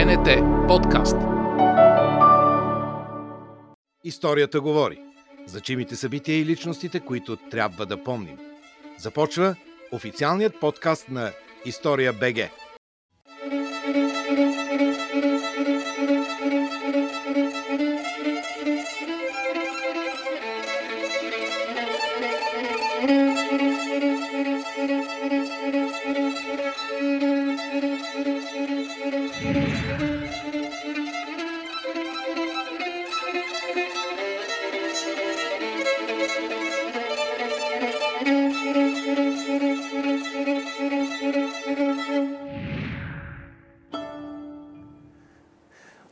БНТ подкаст. Историята говори. Значимите събития и личностите, които трябва да помним. Започва официалният подкаст на История БГ.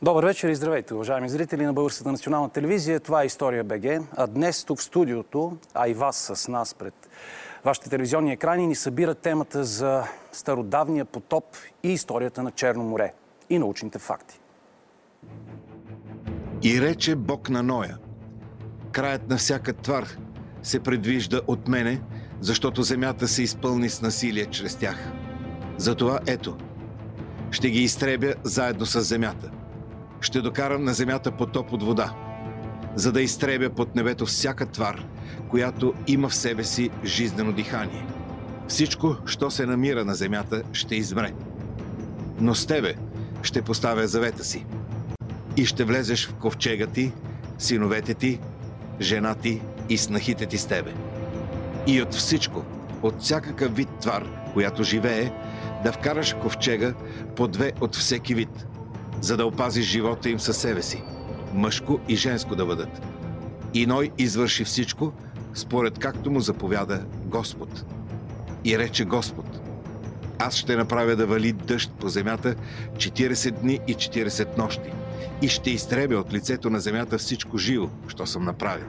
Добър вечер и здравейте, уважаеми зрители на Българската национална телевизия. Това е История БГ. А днес тук в студиото, а и вас с нас пред вашите телевизионни екрани, ни събира темата за стародавния потоп и историята на Черно море и научните факти. И рече Бог на Ноя. Краят на всяка твар се предвижда от мене, защото земята се изпълни с насилие чрез тях. Затова ето, ще ги изтребя заедно с земята. Ще докарам на земята потоп от вода, за да изтребя под небето всяка твар, която има в себе си жизнено дихание. Всичко, що се намира на земята, ще измре. Но с тебе ще поставя завета си. И ще влезеш в ковчега ти, синовете ти, жена ти и снахите ти с тебе. И от всичко, от всякакъв вид твар, която живее, да вкараш ковчега по две от всеки вид, за да опазиш живота им със себе си, мъжко и женско да бъдат. И Ной извърши всичко, според както му заповяда Господ. И рече Господ, аз ще направя да вали дъжд по земята 40 дни и 40 нощи и ще изтребя от лицето на земята всичко живо, що съм направил.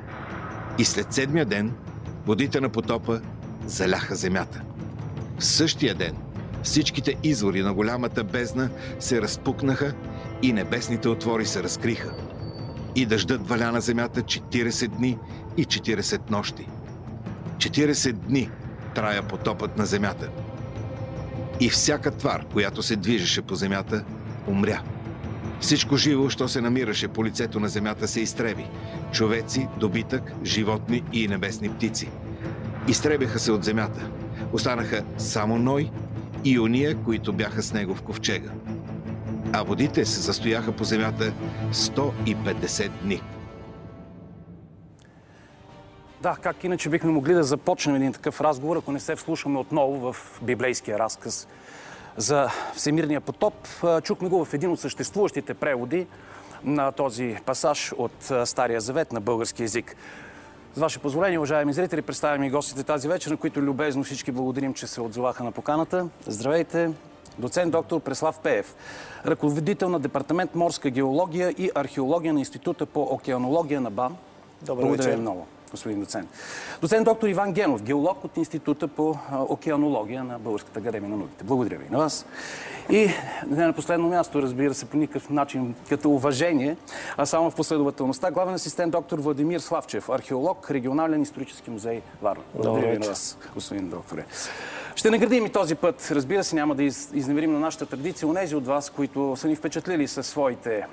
И след седмия ден водите на потопа заляха земята. В същия ден всичките извори на голямата бездна се разпукнаха и небесните отвори се разкриха. И дъждът валя на земята 40 дни и 40 нощи. 40 дни трая потопът на земята. И всяка твар, която се движеше по земята, умря. Всичко живо, що се намираше по лицето на земята, се изтреби. Човеци, добитък, животни и небесни птици. Изтребяха се от земята. Останаха само Ной и ония, които бяха с него в ковчега. А водите се застояха по земята 150 дни. Да, как иначе бихме могли да започнем един такъв разговор, ако не се вслушаме отново в библейския разказ за Всемирния потоп. Чухме го в един от съществуващите преводи на този пасаж от Стария завет на български язик. С ваше позволение, уважаеми зрители, представяме и гостите тази вечер, на които любезно всички благодарим, че се отзоваха на поканата. Здравейте! Доцент доктор Преслав Пеев, ръководител на Департамент морска геология и археология на Института по океанология на БАН. Добър Благодаря вечер. много, господин доцент. Доцент доктор Иван Генов, геолог от Института по океанология на Българската академия на науките. Благодаря ви на вас. И не на последно място, разбира се, по никакъв начин като уважение, а само в последователността, главен асистент доктор Владимир Славчев, археолог, регионален исторически музей Варна. Благодаря ви на вас, господин докторе. Ще наградим и този път. Разбира се, няма да из, изневерим на нашата традиция. Онези от вас, които са ни впечатлили със своите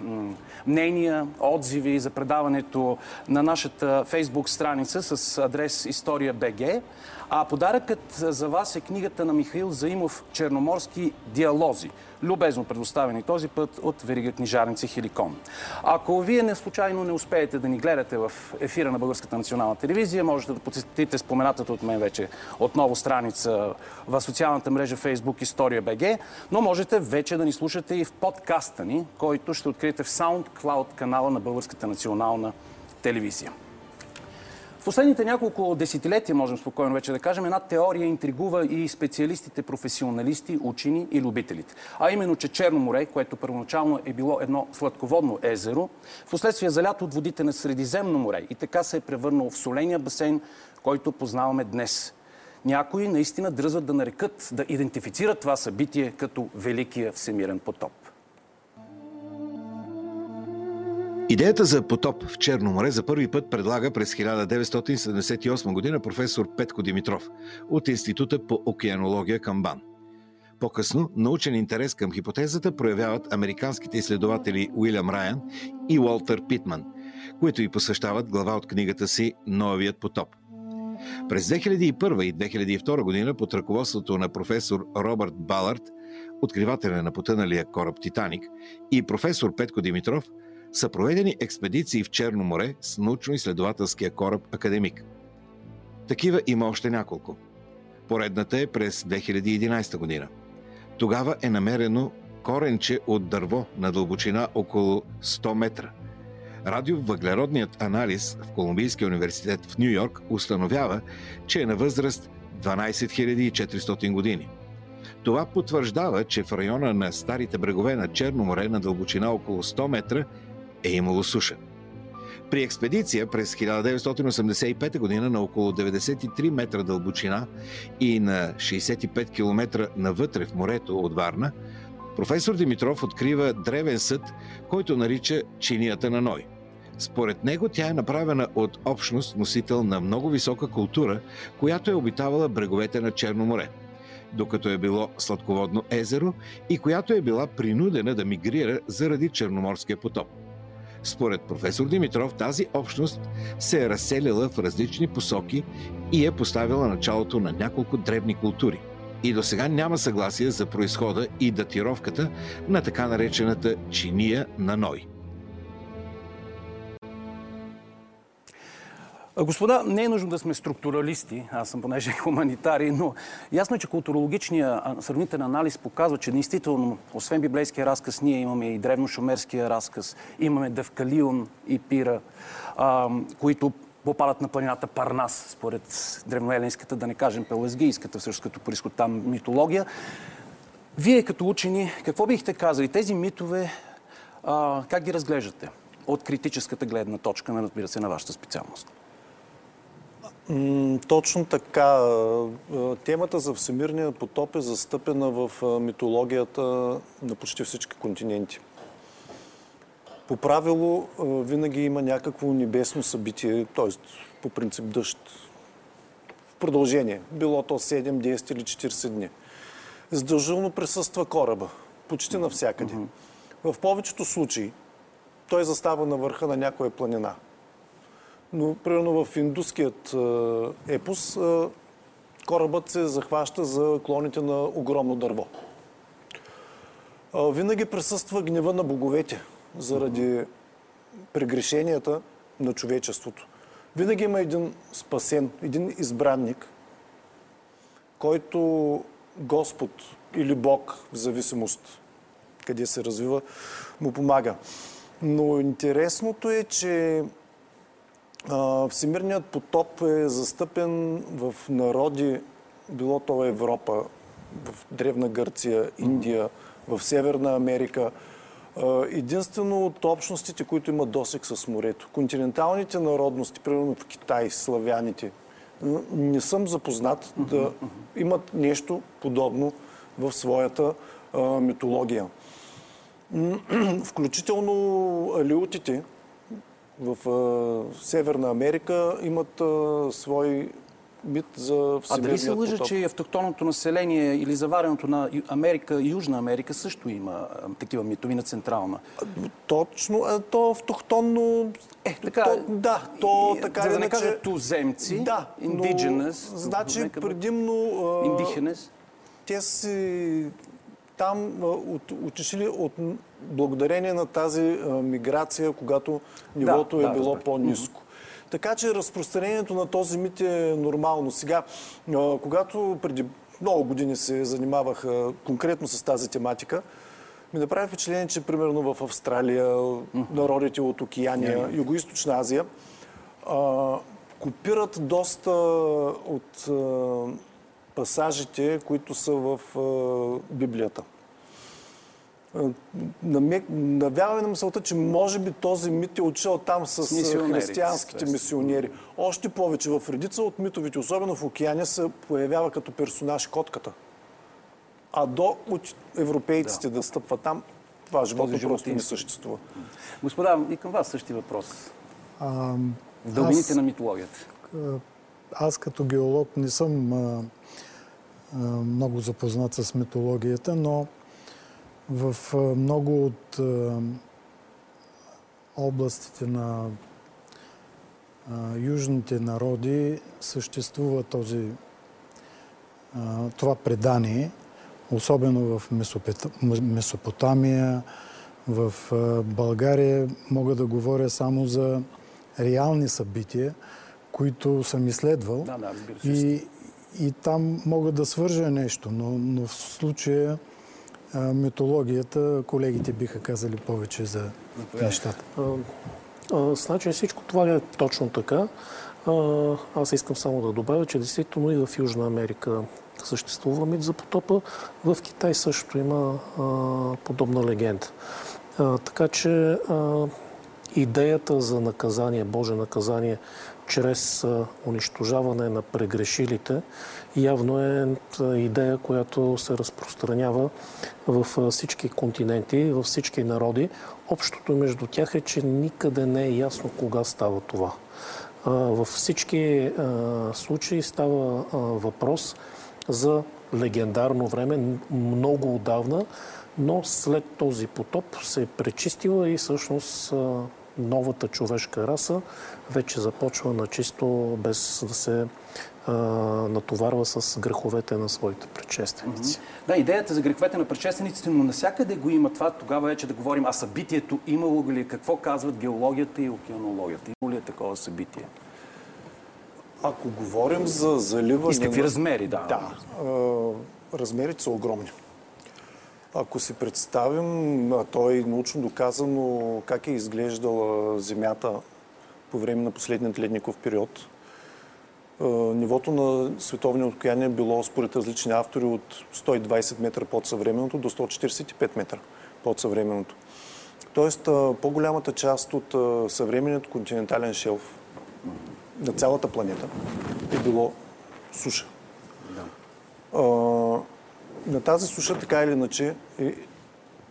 мнения, отзиви за предаването на нашата фейсбук страница с адрес История БГ. А подаръкът за вас е книгата на Михаил Заимов «Черноморски диалози». Любезно предоставени този път от Верига книжарници Хеликон. Ако вие не случайно не успеете да ни гледате в ефира на Българската национална телевизия, можете да посетите споменатата от мен вече отново страница в социалната мрежа Facebook История БГ, но можете вече да ни слушате и в подкаста ни, който ще откриете в SoundCloud канала на Българската национална телевизия. Последните няколко десетилетия, можем спокойно вече да кажем, една теория интригува и специалистите, професионалисти, учени и любителите. А именно, че Черно море, което първоначално е било едно сладководно езеро, в последствие залято от водите на Средиземно море и така се е превърнал в соления басейн, който познаваме днес. Някои наистина дръзват да нарекат, да идентифицират това събитие като Великия всемирен потоп. Идеята за потоп в Черно море за първи път предлага през 1978 година професор Петко Димитров от Института по океанология към БАН. По-късно научен интерес към хипотезата проявяват американските изследователи Уилям Райан и Уолтер Питман, които и посвещават глава от книгата си Новият потоп. През 2001 и 2002 година под ръководството на професор Робърт Балард, откривателя на потъналия кораб Титаник, и професор Петко Димитров са проведени експедиции в Черно море с научно-изследователския кораб Академик. Такива има още няколко. Поредната е през 2011 година. Тогава е намерено коренче от дърво на дълбочина около 100 метра. Радиовъглеродният анализ в Колумбийския университет в Нью Йорк установява, че е на възраст 12 400 години. Това потвърждава, че в района на старите брегове на Черно море на дълбочина около 100 метра е имало суша. При експедиция през 1985 г. на около 93 метра дълбочина и на 65 км навътре в морето от Варна, професор Димитров открива древен съд, който нарича чинията на Ной. Според него тя е направена от общност, носител на много висока култура, която е обитавала бреговете на Черно море докато е било сладководно езеро и която е била принудена да мигрира заради Черноморския потоп. Според професор Димитров, тази общност се е разселила в различни посоки и е поставила началото на няколко древни култури. И до сега няма съгласие за происхода и датировката на така наречената чиния на Ной. Господа, не е нужно да сме структуралисти, аз съм понеже хуманитари, но ясно е, че културологичният сравнителен анализ показва, че действително, освен библейския разказ, ние имаме и древно-шумерския разказ, имаме Девкалион и Пира, които попадат на планината Парнас, според древноеленската, да не кажем пелазгийската, всъщност като происход там митология. Вие като учени, какво бихте казали? Тези митове, как ги разглеждате? От критическата гледна точка, разбира се, на вашата специалност. Точно така. Темата за всемирния потоп е застъпена в митологията на почти всички континенти. По правило винаги има някакво небесно събитие, т.е. по принцип дъжд в продължение. Било то 7, 10 или 40 дни. Задължително присъства кораба. Почти навсякъде. В повечето случаи той застава на върха на някоя планина – но, примерно в индуският епос корабът се захваща за клоните на огромно дърво. Винаги присъства гнева на боговете заради прегрешенията на човечеството. Винаги има един спасен, един избранник, който Господ или Бог, в зависимост къде се развива, му помага. Но интересното е, че Всемирният потоп е застъпен в народи, било то Европа, в Древна Гърция, Индия, в Северна Америка. Единствено от общностите, които имат досек с морето. Континенталните народности, примерно в Китай, славяните, не съм запознат да имат нещо подобно в своята митология. Включително алиутите, в а, Северна Америка имат а, свой мит за А дали се лъжа, че автохтонното население или завареното на Америка Южна Америка също има а, такива митови на Централна? Точно. А, то автохтонно... Е, така... То, да, то и, така За да не кажа туземци, да, indigenous, но, значи предимно... Indigenous. Те си там отишли от, благодарение на тази миграция, когато нивото да, е да, било по-низко. Така че разпространението на този мит е нормално. Сега, когато преди много години се занимавах конкретно с тази тематика, ми направи впечатление, че примерно в Австралия, народите от Океания, Юго-Источна Азия, копират доста от пасажите, които са в Библията. Навяваме на мисълта, че може би този мит е отшел там с християнските мисионери. Още повече в редица от митовите, особено в океания, се появява като персонаж котката. А до европейците да, да стъпва там, това живота просто не съществува. Господа, и към вас същи въпрос. А, Дълбините аз, на митологията. Аз като геолог не съм а, а, много запознат с митологията, но в а, много от областите на южните народи съществува този, това предание, особено в Месопота- Месопотамия, в България. Мога да говоря само за реални събития, които съм изследвал. Да, да, разбира се. И, и там мога да свържа нещо, но, но в случая а, митологията, колегите биха казали повече за нещата. А, а, значи всичко това е точно така. А, аз искам само да добавя, че действително и в Южна Америка съществува мит за потопа. В Китай също има а, подобна легенда. А, така че а, идеята за наказание, Боже наказание, чрез унищожаване на прегрешилите, явно е идея, която се разпространява в всички континенти, във всички народи. Общото между тях е, че никъде не е ясно кога става това. Във всички случаи става въпрос за легендарно време, много отдавна, но след този потоп се е пречистила и всъщност новата човешка раса вече започва на чисто, без да се а, натоварва с греховете на своите предшественици. Да, идеята за греховете на предшествениците, но навсякъде го има това. Тогава вече да говорим, а събитието имало ли, какво казват геологията и океанологията? Има ли е такова събитие? Ако говорим за заливане... И с какви размери, да. Да. а, Размерите са огромни. Ако си представим, то е научно доказано как е изглеждала Земята по време на последният ледников период, нивото на световния океан било според различни автори от 120 метра под съвременното до 145 метра под съвременното. Тоест, по-голямата част от съвременният континентален шелф на цялата планета е било суша. А, на тази суша, така или иначе, е,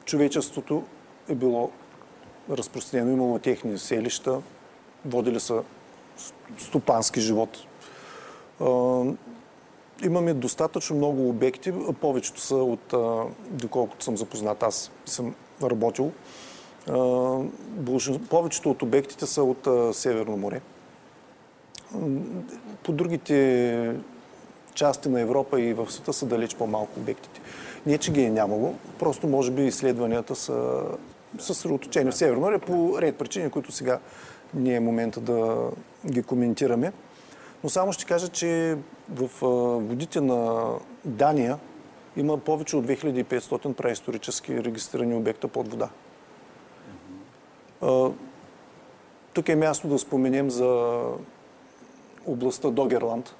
човечеството е било разпространено, имало техни селища, водили са стопански живот. А, имаме достатъчно много обекти, повечето са от, а, доколкото съм запознат, аз съм работил, повечето от обектите са от Северно море. По другите части на Европа и в света са далеч по-малко обектите. Не, че ги е нямало, просто може би изследванията са съсредоточени в Северно море по ред причини, които сега не е момента да ги коментираме. Но само ще кажа, че в водите на Дания има повече от 2500 праисторически регистрирани обекта под вода. Тук е място да споменем за областта Догерланд,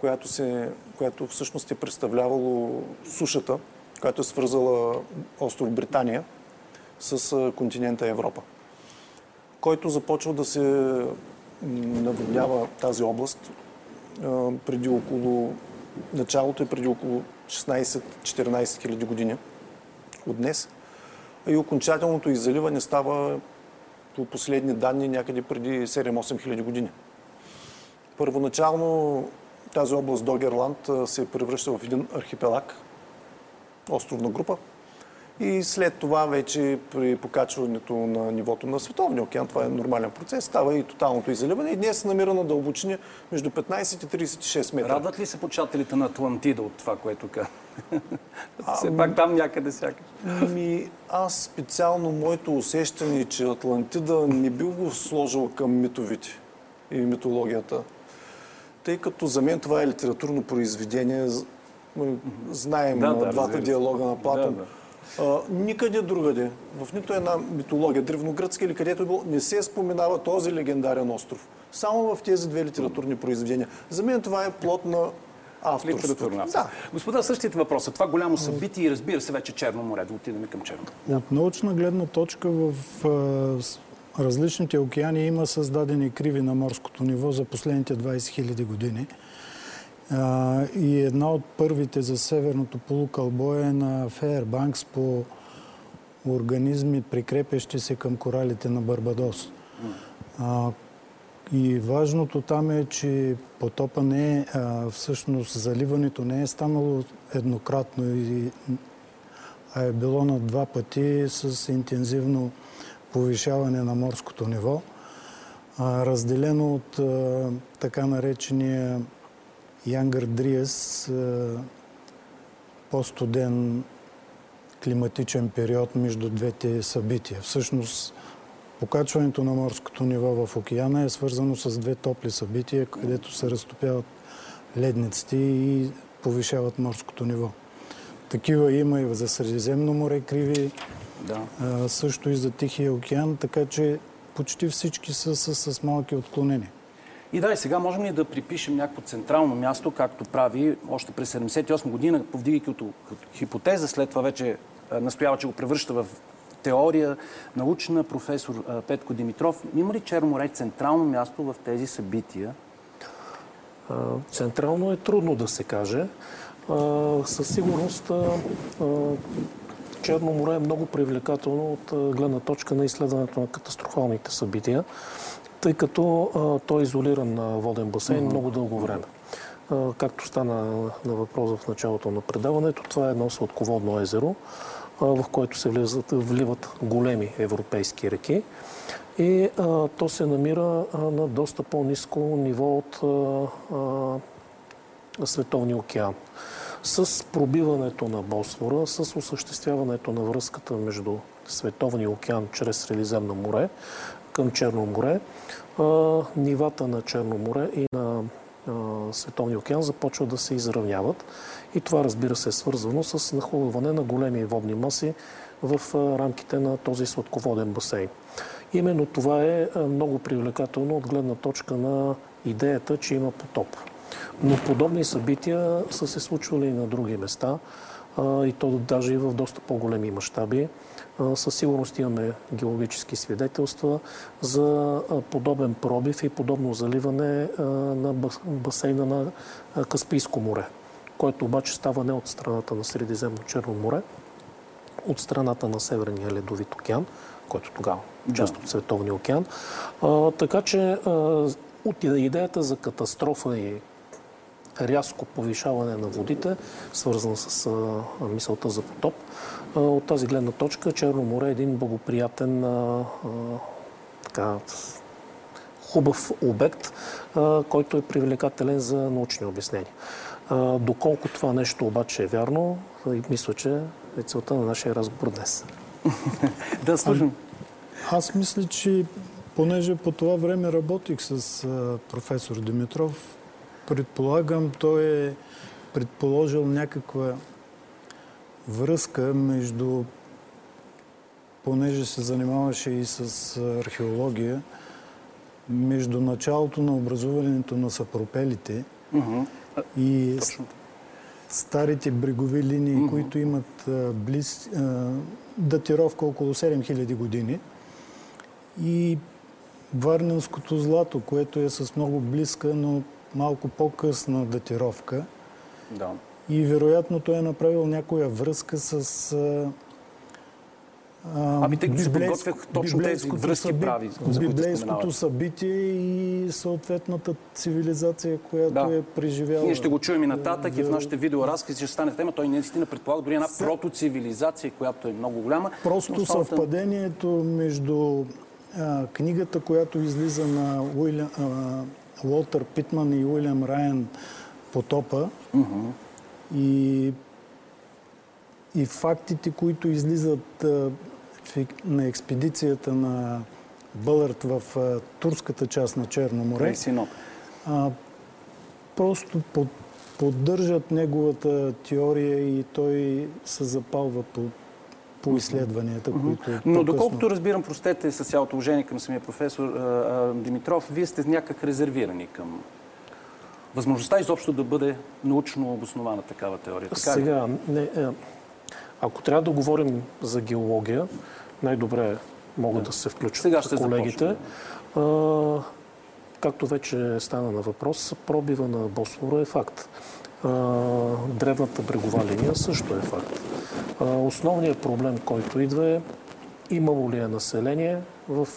която, се, която всъщност е представлявало сушата, която е свързала остров Британия с континента Европа, който започва да се наводнява тази област преди около началото е преди около 16-14 хиляди години от днес. И окончателното иззаливане става по последни данни някъде преди 7-8 хиляди години. Първоначално тази област Догерланд се превръща в един архипелаг, островна група. И след това вече при покачването на нивото на Световния океан, това е нормален процес, става и тоталното иззаливане. И днес се намира на дълбочини между 15 и 36 метра. Радват ли се почитателите на Атлантида от това, което казва? Все пак там някъде сякаш. Ми, аз специално моето усещане е, че Атлантида не би го сложил към митовите и митологията. Тъй като за мен това е литературно произведение, знаем Да, да, двата диалога на Платон. Да, да. А, никъде другаде, в нито една митология, древногръцка или където е било, не се споменава този легендарен остров. Само в тези две литературни произведения. За мен това е плод на авторството. Да. Господа, същият въпрос. Това голямо събитие и разбира се вече Черно море. Да отидем към Черно. От научна гледна точка в различните океани има създадени криви на морското ниво за последните 20 000 години. И една от първите за северното полукълбо е на Фейербанкс по организми, прикрепящи се към коралите на Барбадос. И важното там е, че потопа не е, всъщност заливането не е станало еднократно, а е било на два пъти с интензивно повишаване на морското ниво, разделено от така наречения Янгър Дриес, по-студен климатичен период между двете събития. Всъщност, покачването на морското ниво в океана е свързано с две топли събития, където се разтопяват ледниците и повишават морското ниво. Такива има и за Средиземно море криви, Да. а, също и за Тихия океан, така че почти всички са с, с малки отклонения. И да, и сега можем ли да припишем някакво централно място, както прави още през 78 година, повдигайки като, като хипотеза, след това вече а, настоява, че го превръща в теория, научна, професор а, Петко Димитров. Има ли Черно море централно място в тези събития? А, Централно е трудно да се каже. Със сигурност Черно море е много привлекателно от а, гледна точка на изследването на катастрофалните събития, тъй като а, той е изолиран на воден басейн много дълго време. А, Както стана на въпрос в началото на предаването, това е едно сладководно езеро, а, в което се влизат, вливат големи европейски реки. И а, то се намира а, на доста по-низко ниво от а, а, Световния океан. С пробиването на Босфора, с осъществяването на връзката между Световния океан чрез Средиземно море към Черно море, нивата на Черно море и на Световния океан започват да се изравняват. И това, разбира се, е свързано с нахлуване на големи водни маси в рамките на този сладководен басейн. Именно това е много привлекателно от гледна точка на идеята, че има потоп. Но подобни събития са се случвали и на други места, и то даже и в доста по-големи мащаби. Със сигурност имаме геологически свидетелства за подобен пробив и подобно заливане на бас- басейна на Каспийско море, който обаче става не от страната на Средиземно Черно море, от страната на Северния ледовит океан, който тогава част от Световния океан. Така че идеята за катастрофа и рязко повишаване на водите, свързана с мисълта за потоп. От тази гледна точка Черно море е един благоприятен така, хубав обект, който е привлекателен за научни обяснения. Доколко това нещо обаче е вярно, мисля, че е целта на нашия разговор днес. Да, слушам. Аз мисля, че понеже по това време работих с професор Димитров, предполагам, той е предположил някаква връзка между, понеже се занимаваше и с археология, между началото на образуването на съпропелите Мгм. и Точно. старите брегови линии, които имат близ, датировка около 7000 години и Варненското злато, което е с много близка, но малко по-късна датировка. Да. И вероятно той е направил някоя връзка с а, Ами, тъй като библейско- подготвях, точно тези връзки съби- прави, Библейското събитие и съответната цивилизация, която Да. е преживяла. Ние ще го чуем и нататък и в Да. нашите видеоразкази ще стане тема. Той наистина предполага дори една протоцивилизация, която е много голяма. Просто Но слава тъм- съвпадението между а, книгата, която излиза на Уилям, а, Уолтер Питман и Уилям Райан Потопа. И, и фактите, които излизат а, на експедицията на Бълърт в а, турската част на Черно море, а, просто под, поддържат неговата теория и той се запалва по, по изследванията, които Но по-късно- доколкото разбирам, простете с цялото уважение към самия професор а, Димитров, вие сте някак резервирани към възможността изобщо да бъде научно обоснована такава теория. Така? Сега, не, е, ако трябва да говорим за геология, най-добре могат да, се включат Сега ще колегите. А, както вече стана на въпрос, пробива на Босфора е факт. Древната брегова линия също е факт. Основният проблем, който идва е имало ли е население в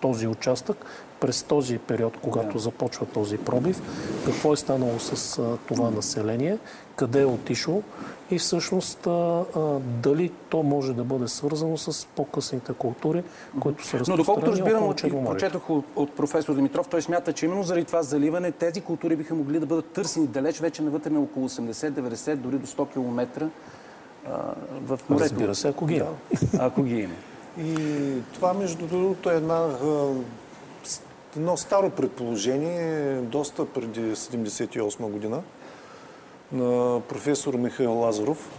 този участък през този период, когато започва този пробив, какво е станало с това население, къде е отишло и всъщност а, а, дали то може да бъде свързано с по-късните култури, които са Но доколкото разпространени разбирам, от, прочетох от, от професор Димитров, той смята, че именно заради това заливане тези култури биха могли да бъдат търсени далеч вече навътре на около 80-90, дори до 100 км в морето. Разбира се, ако ги има. Ако ги има. И това, между другото, е една, а, едно старо предположение, доста преди 78 година, на професор Михаил Лазаров,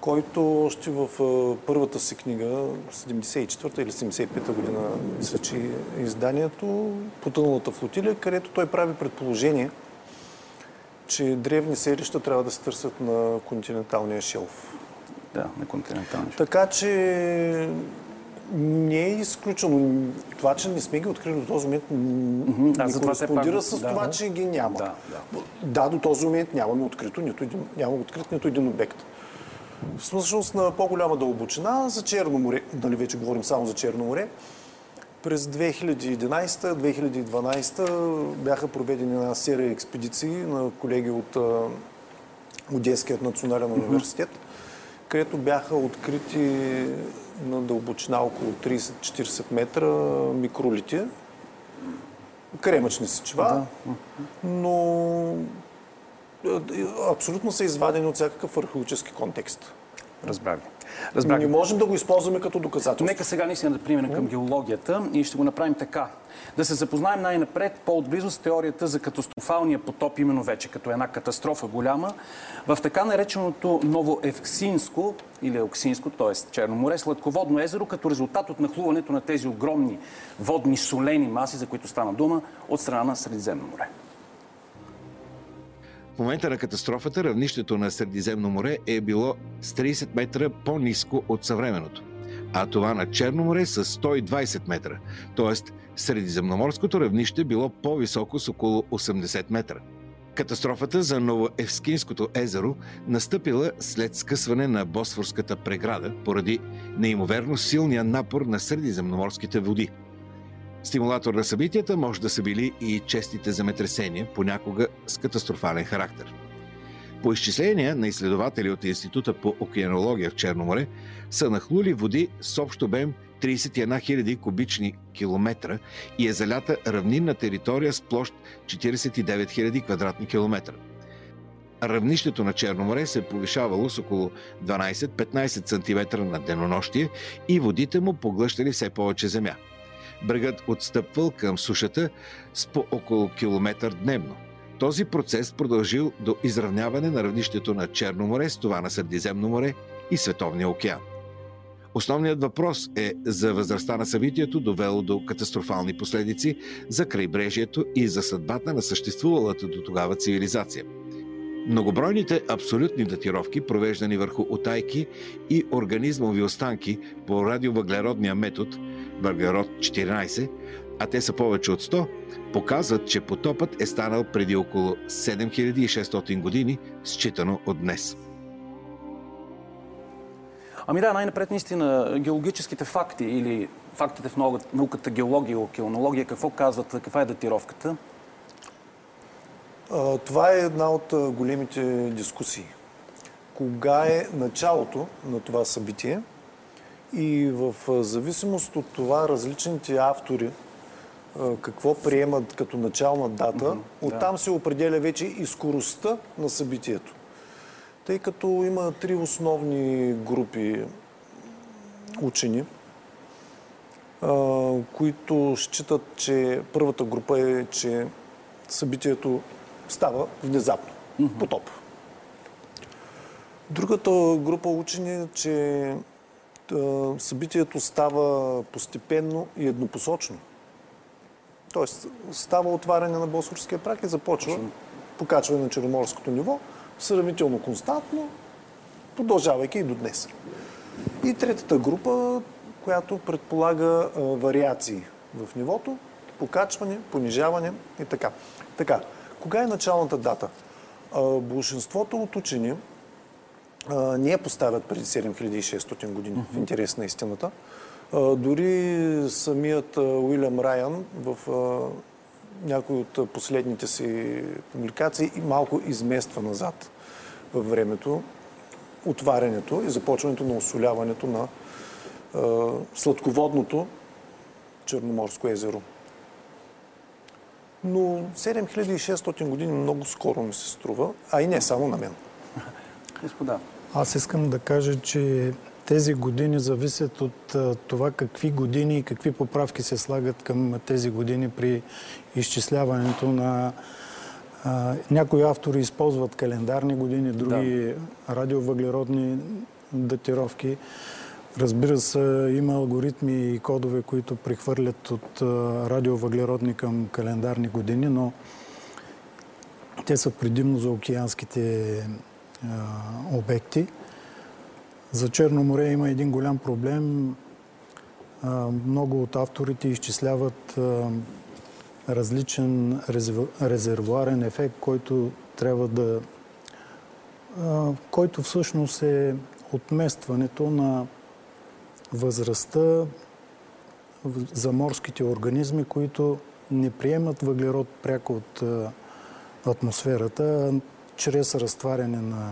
който още в първата си книга, 74-та или 75-та година, мисля, че е изданието Потъналата флотилия, където той прави предположение, че древни селища трябва да се търсят на континенталния шелф. Да, на континенталния. Така че не е изключено. Това, че не сме ги открили до този момент, да, не кореспондира с да, това, да. че ги няма. Да, да, до този момент нямаме открито, нито един, няма открит нито един обект. Всъщност на по-голяма дълбочина за Черно море, нали вече говорим само за Черно море, през 2011-2012 бяха проведени една серия експедиции на колеги от Одеският национален университет, където бяха открити на дълбочина около 30-40 метра микролити, кремъчни сечива, но е, е, абсолютно са извадени от всякакъв археологически контекст. Разбрах. Разбрах. Не можем да го използваме като доказателство. Нека сега наистина да преминем към геологията и ще го направим така. Да се запознаем най-напред по-отблизо с теорията за катастрофалния потоп, именно вече като една катастрофа голяма, в така нареченото Новоевксинско или Еоксинско, т.е. Черно море, сладководно езеро, като резултат от нахлуването на тези огромни водни солени маси, за които стана дума, от страна на Средиземно море. В момента на катастрофата равнището на Средиземно море е било с 30 метра по-низко от съвременното, а това на Черно море с 120 метра, т.е. средиземноморското равнище било по-високо с около 80 метра. Катастрофата за Новоевскинското езеро настъпила след скъсване на Босфорската преграда поради неимоверно силния напор на средиземноморските води. Стимулатор на събитията може да са били и честите земетресения, понякога с катастрофален характер. По изчисления на изследователи от Института по океанология в Черно море са нахлули води с общ обем 31 000 кубични километра и е залята равнинна територия с площ 49 000 квадратни километра. Равнището на Черно море се е повишавало с около 12-15 см на денонощие и водите му поглъщали все повече земя. Брегът отстъпвал към сушата с по около километър дневно. Този процес продължил до изравняване на равнището на Черно море с това на Средиземно море и Световния океан. Основният въпрос е за възрастта на събитието, довело до катастрофални последици за крайбрежието и за съдбата на съществувалата до тогава цивилизация. Многобройните абсолютни датировки, провеждани върху отайки и организмови останки по радиовъглеродния метод въглерод 14, а те са повече от 100, показват, че потопът е станал преди около 7600 години, считано от днес. Ами да, най-напред наистина геологическите факти или фактите в науката- геология и океанология, какво казват, каква е датировката? Това е една от големите дискусии. Кога е началото на това събитие и в зависимост от това различните автори какво приемат като начална дата, оттам се определя вече и скоростта на събитието. Тъй като има три основни групи учени, които считат, че първата група е, че събитието става внезапно. Потоп. Другата група учени е, че събитието става постепенно и еднопосочно. Тоест, става отваряне на Босфорския прак и започва покачване на черноморското ниво, сравнително константно, продължавайки и до днес. И третата група, която предполага а, вариации в нивото, покачване, понижаване и така. Така, кога е началната дата? Большинството от учени не я поставят преди 7600 години, в интерес на истината. Дори самият Уилям Райан в някои от последните си публикации малко измества назад във времето отварянето и започването на осоляването на сладководното Черноморско езеро. Но 7600 години много скоро ми се струва, а и не само на мен. Господа, Аз искам да кажа, че тези години зависят от това какви години и какви поправки се слагат към тези години при изчисляването на... А, някои автори използват календарни години, други радиовъглеродни датировки. Разбира се, има алгоритми и кодове, които прехвърлят от радиовъглеродни към календарни години, но те са предимно за океанските обекти. За Черно море има един голям проблем. Много от авторите изчисляват различен резерв- резервуарен ефект, който трябва да. който всъщност е отместването на възрастта в- за морските организми, които не приемат въглерод пряко от атмосферата, а чрез разтваряне на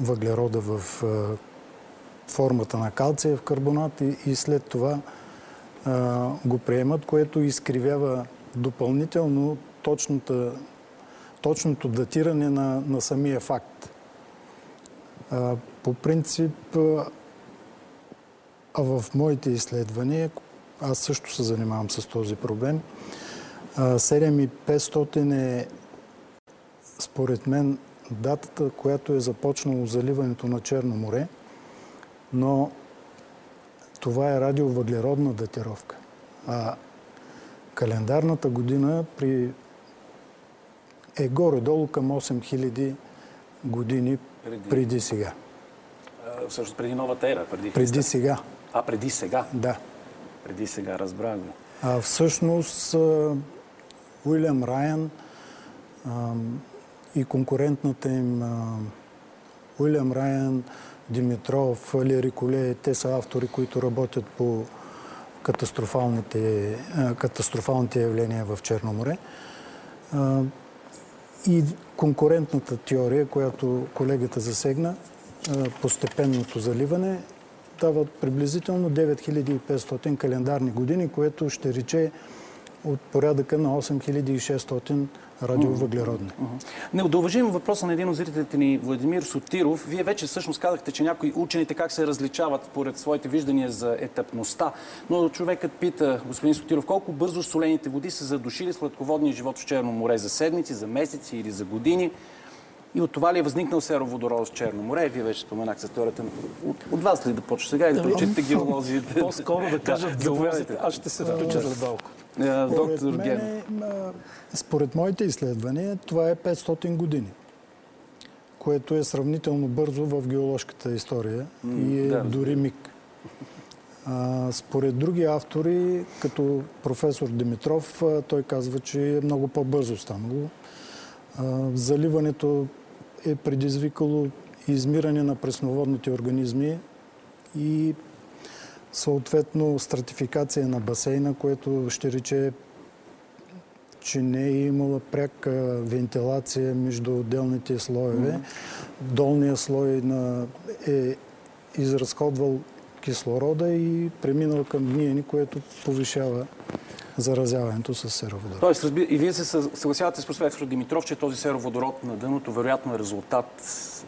въглерода в формата на калциев карбонат и, след това го приемат, което изкривява допълнително точната, точното датиране на, на самия факт. По принцип, а, в моите изследвания, аз също се занимавам с този проблем, а, 7500 е според мен датата, която е започнало заливането на Черно море, но това е радиовъглеродна датировка. А календарната година при... е горе-долу към 8000 години Преди. преди сега. а, всъщност преди новата ера, преди Преди Христа. сега, А, преди сега. да. Преди сега, разбрах го. А, всъщност Уилям Райан а, и конкурентната им а, Уилям Райан, Димитров, Лери Коле, те са автори, които работят по катастрофалните, катастрофалните явления в Черно море. И конкурентната теория, която колегата засегна, постепенното заливане, дават приблизително 9500 календарни години, което ще рече от порядъка на 8600 радиовъглеродни. Уважим въпроса на един от зрителите ни, Владимир Сотиров. Вие вече всъщност казахте, че някои учените как се различават според своите виждания за етапността. Но човекът пита, господин Сотиров, колко бързо солените води са задушили сладководния живот в Черно море за седмици, за месеци или за години? И от това ли е възникнал сероводород в Черно море? Вие вече споменахте за теорията. От, от вас ли да почне сега или да прочитате геолозите? По-скоро да кажат геолозите. Аз ще се включа за малко. Е, Доктор а, според моите изследвания, това е 500 години, което е сравнително бързо в геоложката история и е да, дори миг. А, според други автори, като професор Димитров, а, той казва, че е много по-бързо станало. А, заливането е предизвикало измиране на пресноводните организми и съответно стратификация на басейна, което ще рече, че не е имала пряка вентилация между отделните слоеве. Долният слой на, е изразходвал кислорода и преминал към гниени, което повишава заразяването с сероводород. Тоест, разби... и вие се съ- съгласявате с професор Димитров, че този сероводород на дъното вероятно е резултат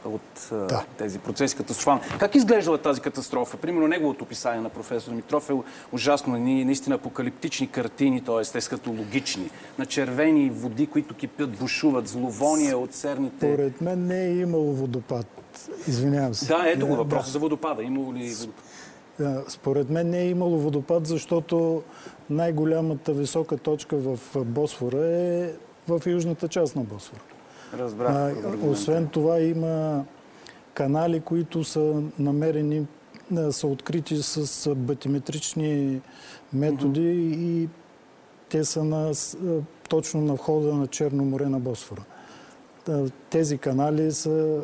от Да. тези процеси катастрофални. Как изглеждала тази катастрофа? Примерно неговото описание на професор Димитров е ужасно. Ни, наистина апокалиптични картини, т.е. те са като логични. На червени води, които кипят, бушуват, зловония от серните... Според мен не е имало водопад. Извинявам се. Да, ето го Да, въпроса за водопада. Имало ли водопад? Да, Според мен не е имало водопад, защото най-голямата висока точка в Босфора е в южната част на Босфора. Разбрах. А, освен това има канали, които са намерени, а, са открити с батиметрични методи и те са на, точно на входа на Черно море на Босфора. Тези канали са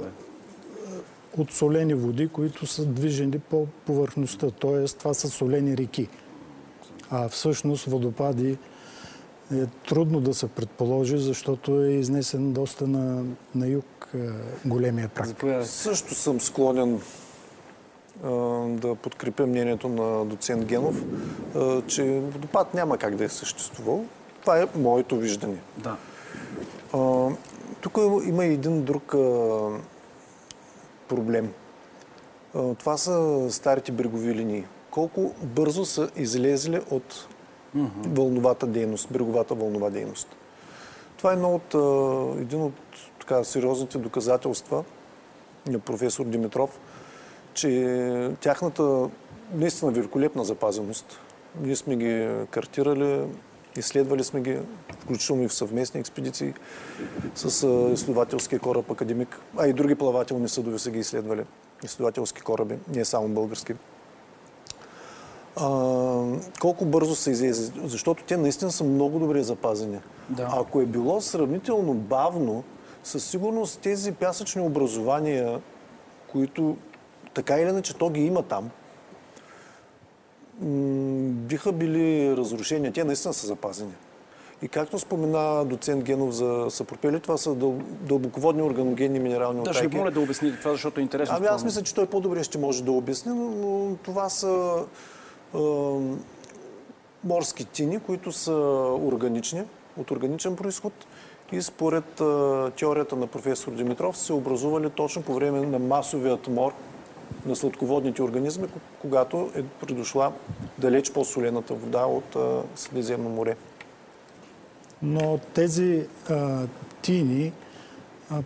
от солени води, които са движени по повърхността. Тоест, това са солени реки. А всъщност водопади е трудно да се предположи, защото е изнесен доста на, на юг е, големия прак. Също съм склонен да подкрепя мнението на доцент Генов, че водопад няма как да е съществувал. Това е моето виждане. Да. Тук има и един друг проблем. Това са старите брегови линии. Колко бързо са излезли от вълновата дейност, бреговата вълнова дейност. Това е едно от, един от така, сериозните доказателства на професор Димитров, че тяхната наистина великолепна запазеност. Ние сме ги картирали, изследвали сме ги, включително и в съвместни експедиции с изследователския кораб Академик, а и други плавателни съдове са ги изследвали. Изследователски кораби, не само български. А, колко бързо са излезли, защото те наистина са много добре запазени. Да. Ако е било сравнително бавно, със сигурност тези пясъчни образования, които така или иначе то ги има там, биха били разрушения. Те наистина са запазени. И както спомена доцент Генов за съпропели, това са дъл- дълбоководни органогенни минерални Да, ще утайки. ви моля да обясните това, защото е интересно. Ами аз мисля, че той по-добре ще може да обясни, но, това са е, морски тини, които са органични, от органичен происход и според е, теорията на професор Димитров се образували точно по време на масовият мор на сладководните организми, ко- когато е придошла далеч по-солената вода от е, Средиземно море. Но тези а, тини, а,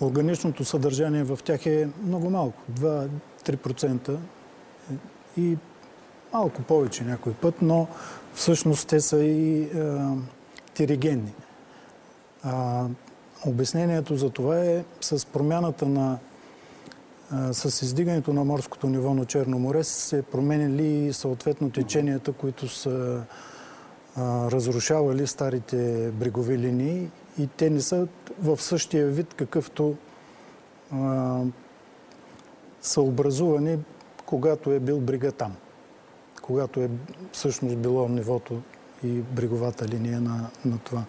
органичното съдържание в тях е много малко. 2-3% и малко повече някой път, но всъщност те са и а, тиригенни. А, обяснението за това е с промяната на с издигането на морското ниво на Черно море се променили и съответно теченията, които са разрушавали старите брегови линии и те не са в същия вид, какъвто а, са образувани, когато е бил брега там. Когато е всъщност било нивото и бреговата линия на, на това.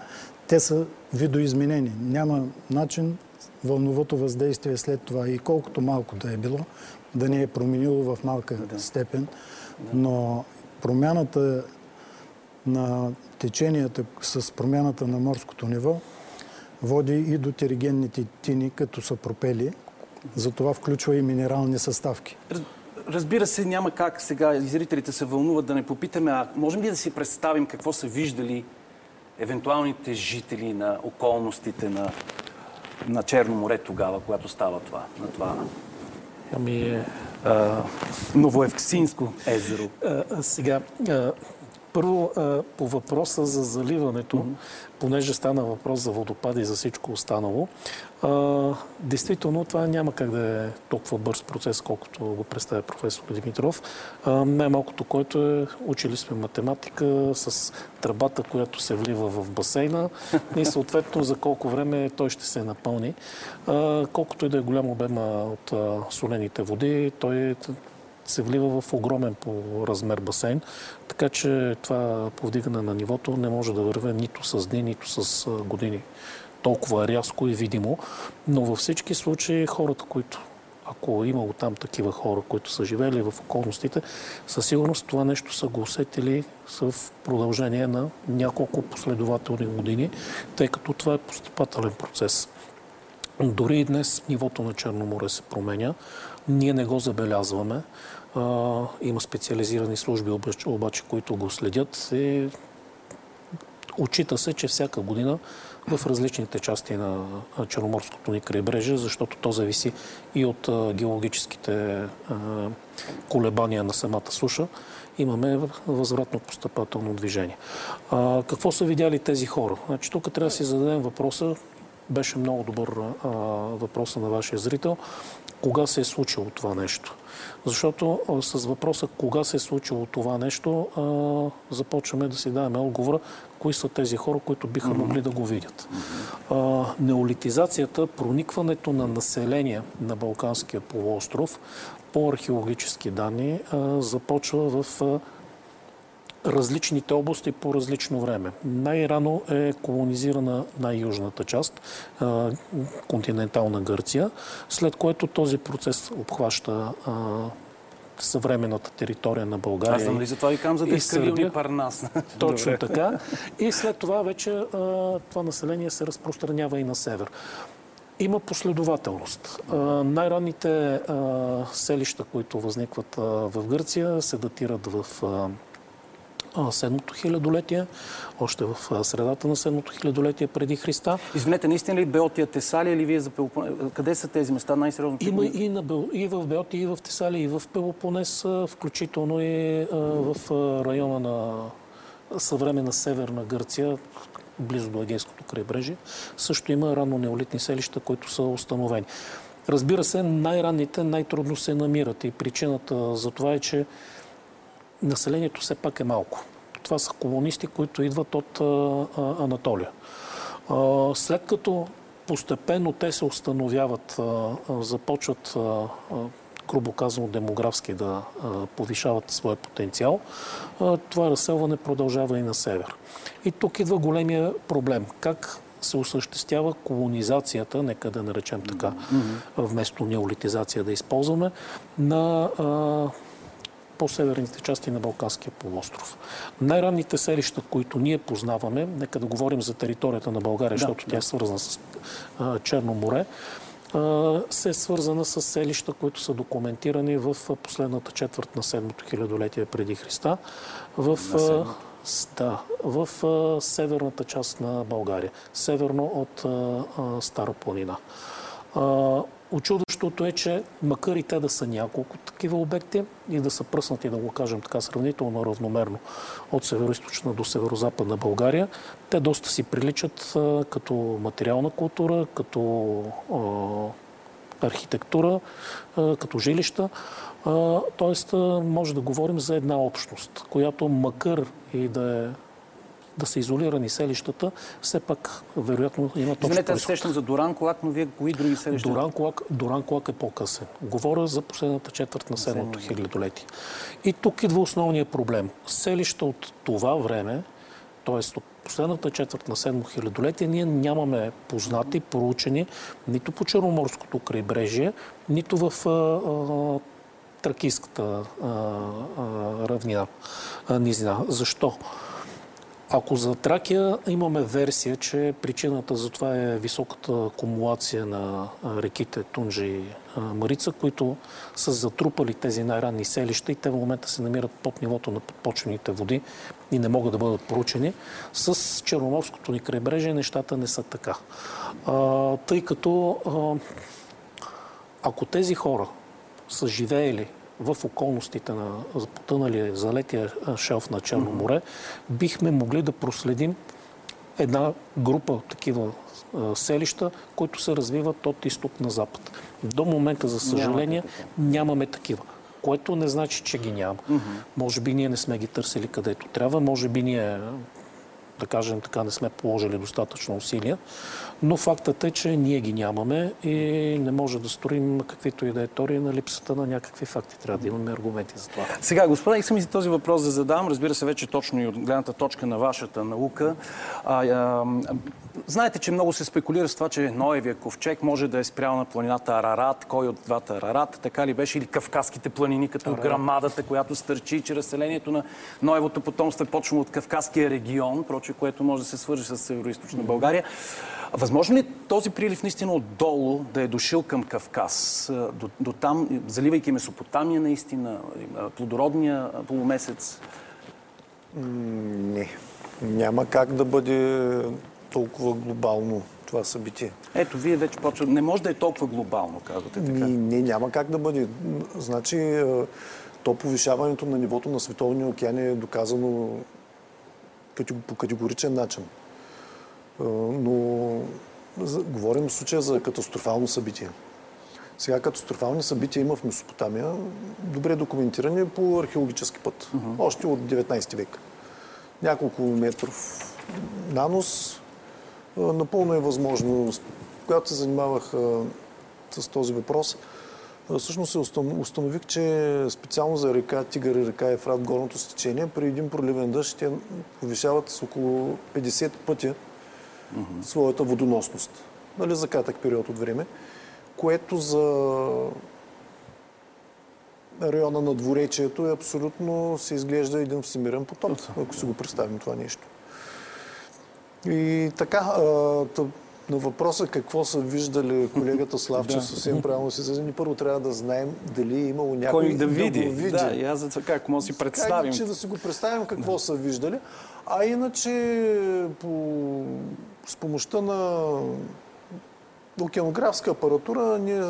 Те са видоизменени. Няма начин вълновото въздействие след това и колкото малко да е било, да не е променило в малка степен. Но промяната на теченията с промяната на морското ниво води и до теригенните тини, като са пропели. Затова включва и минерални съставки. Раз- Разбира се, няма как сега зрителите се вълнуват да не попитаме, а можем ли да си представим какво са виждали евентуалните жители на околностите на, на Черно море тогава, когато става това, на това Ами, а, Новоевксинско езеро? а, сега, а, първо а, по въпроса за заливането, понеже стана въпрос за водопади и за всичко останало, а, действително това няма как да е толкова бърз процес, колкото го представя професор Димитров. А, най-малкото, който е, учили сме математика с тръбата, която се влива в басейна и съответно за колко време той ще се напълни. Колкото и да е голям обема от солените води, той е се влива в огромен по размер басейн, така че това повдигане на нивото не може да върве нито с дни, нито с години. Толкова рязко и видимо. Но във всички случаи хората, които ако имало там такива хора, които са живели в околностите, със сигурност това нещо са го усетили в продължение на няколко последователни години, тъй като това е постъпателен процес. Дори и днес нивото на Черно море се променя. Ние не го забелязваме. Има специализирани служби, обаче, които го следят. И Отчита се, че всяка година в различните части на Черноморското ни крайбрежие, защото то зависи и от геологическите колебания на самата суша, имаме възвратно постъпателно движение. Какво са видяли тези хора? Значи, тук трябва да си зададем въпроса, беше много добър а, въпроса на вашия зрител. Кога се е случило това нещо. Защото а, с въпроса кога се е случило това нещо, а, започваме да си даваме отговора кои са тези хора, които биха могли да го видят. А, неолитизацията, проникването на население на Балканския полуостров по археологически данни започва в различните области по различно време. Най-рано е колонизирана най-южната част, континентална Гърция, след което този процес обхваща съвременната територия на България. Аз знам ли за това ви казвам, за да и изкалилни Сърбия. парнас. Точно така. И след това вече това население се разпространява и на север. Има последователност. Най-ранните селища, които възникват в Гърция, се датират в седмото хилядолетие, още в средата на седмото хилядолетие преди Христа. Извинете, наистина ли Беотия Тесалия или вие за Пелопонес? Къде са тези места най-сериозно? Има и, на Бел... и в Беоти, и в Тесалия, и в Пелопонес, включително и в района на съвременна северна Гърция, близо до Егейското крайбрежие, също има ранно неолитни селища, които са установени. Разбира се, най-ранните най-трудно се намират и причината за това е, че населението все пак е малко. Това са колонисти, които идват от Анатолия. След като постепенно те се установяват, започват, грубо казано, демографски да повишават своя потенциал, това разселване продължава и на север. И тук идва големия проблем. Как се осъществява колонизацията, нека да наречем така, вместо неолитизация да използваме, на по-северните части на Балканския полуостров. Най-ранните селища, които ние познаваме, нека да говорим за територията на България, защото тя е свързана с а, Черно море, а, се е свързана с селища, които са документирани в последната четвърт на седмото хилядолетие преди Христа, в, да, в а, северната част на България, северно от а, а, Стара планина. Очудващото е, че макар и те да са няколко такива обекти и да са пръснати, да го кажем така, сравнително равномерно от северо до северо-западна България, те доста си приличат а, като материална култура, като а, архитектура, а, като жилища. Тоест, може да говорим за една общност, която макар и да е да са изолирани селищата, все пак вероятно има точно Извинете, аз сещам за Доран Колак, но вие кои други селища? Доран Колак, Доран Колак е по-късен. Говоря за последната четвърт на седмото хилядолетие. И тук идва основният проблем. Селища от това време, т.е. от последната четвърт на седмо хилядолетие, ние нямаме познати, проучени нито по Черноморското крайбрежие, нито в а, а, Тракийската а, равнина, низина. Защо? Ако за Тракия имаме версия, че причината за това е високата акумулация на реките Тунджа и Марица, които са затрупали тези най-ранни селища и те в момента се намират под нивото на подпочвените води и не могат да бъдат проучени. С Черноморското ни крайбрежие нещата не са така. Тъй като ако тези хора са живеели в околностите на потъналия залетия шелф на Черно море, бихме могли да проследим една група такива селища, които се развиват от изток на запад. До момента, за съжаление, нямаме такива. Което не значи, че ги няма. Може би ние не сме ги търсили където трябва, може би ние да кажем така, не сме положили достатъчно усилия, но фактът е, че ние ги нямаме и не може да строим каквито и да е теории на липсата на някакви факти. Трябва да имаме аргументи за това. Сега, господа, искам и за този въпрос да задам. Разбира се, вече точно и от гледната точка на вашата наука. А, а, знаете, че много се спекулира с това, че Ноевия ковчег може да е спрял на планината Арарат. Кой от двата Арарат? Така ли беше? Или Кавказските планини, като Арарат. грамадата, която стърчи, че разселението на Ноевото потомство е почнало от Кавказския регион, проче, което може да се свържи с северо България. Възможно ли този прилив наистина отдолу да е дошъл към Кавказ? До, до там, заливайки Месопотамия наистина, плодородния полумесец? Не. Няма как да бъде толкова глобално това събитие. Ето, вие вече почвате. Не може да е толкова глобално, казвате така. Не, няма как да бъде. Значи, то повишаването на нивото на световния океан е доказано по категоричен начин. Но говорим в случая за катастрофално събитие. Сега катастрофални събития има в Месопотамия, добре документирани по археологически път, още от 19 век. Няколко метров нанос. Напълно е възможно, когато се занимавах с този въпрос, всъщност се установ- установих, че специално за река Тигър и река Ефрат, горното стечение, при един проливен дъжд, те повишават с около 50 пъти своята водоносност. Нали, за кратък период от време, което за района на двуречието е абсолютно се изглежда един всемирен потоп, ако си го представим това нещо. И така, тъ- на въпроса какво са виждали колегата Славчев, съвсем правилно се изрази, първо трябва да знаем дали е имало някой Кой да види. го види. Да, и аз за това как може да си представим. Хайде, че да си го представим какво са виждали. А иначе по, с помощта на океанографска апаратура ние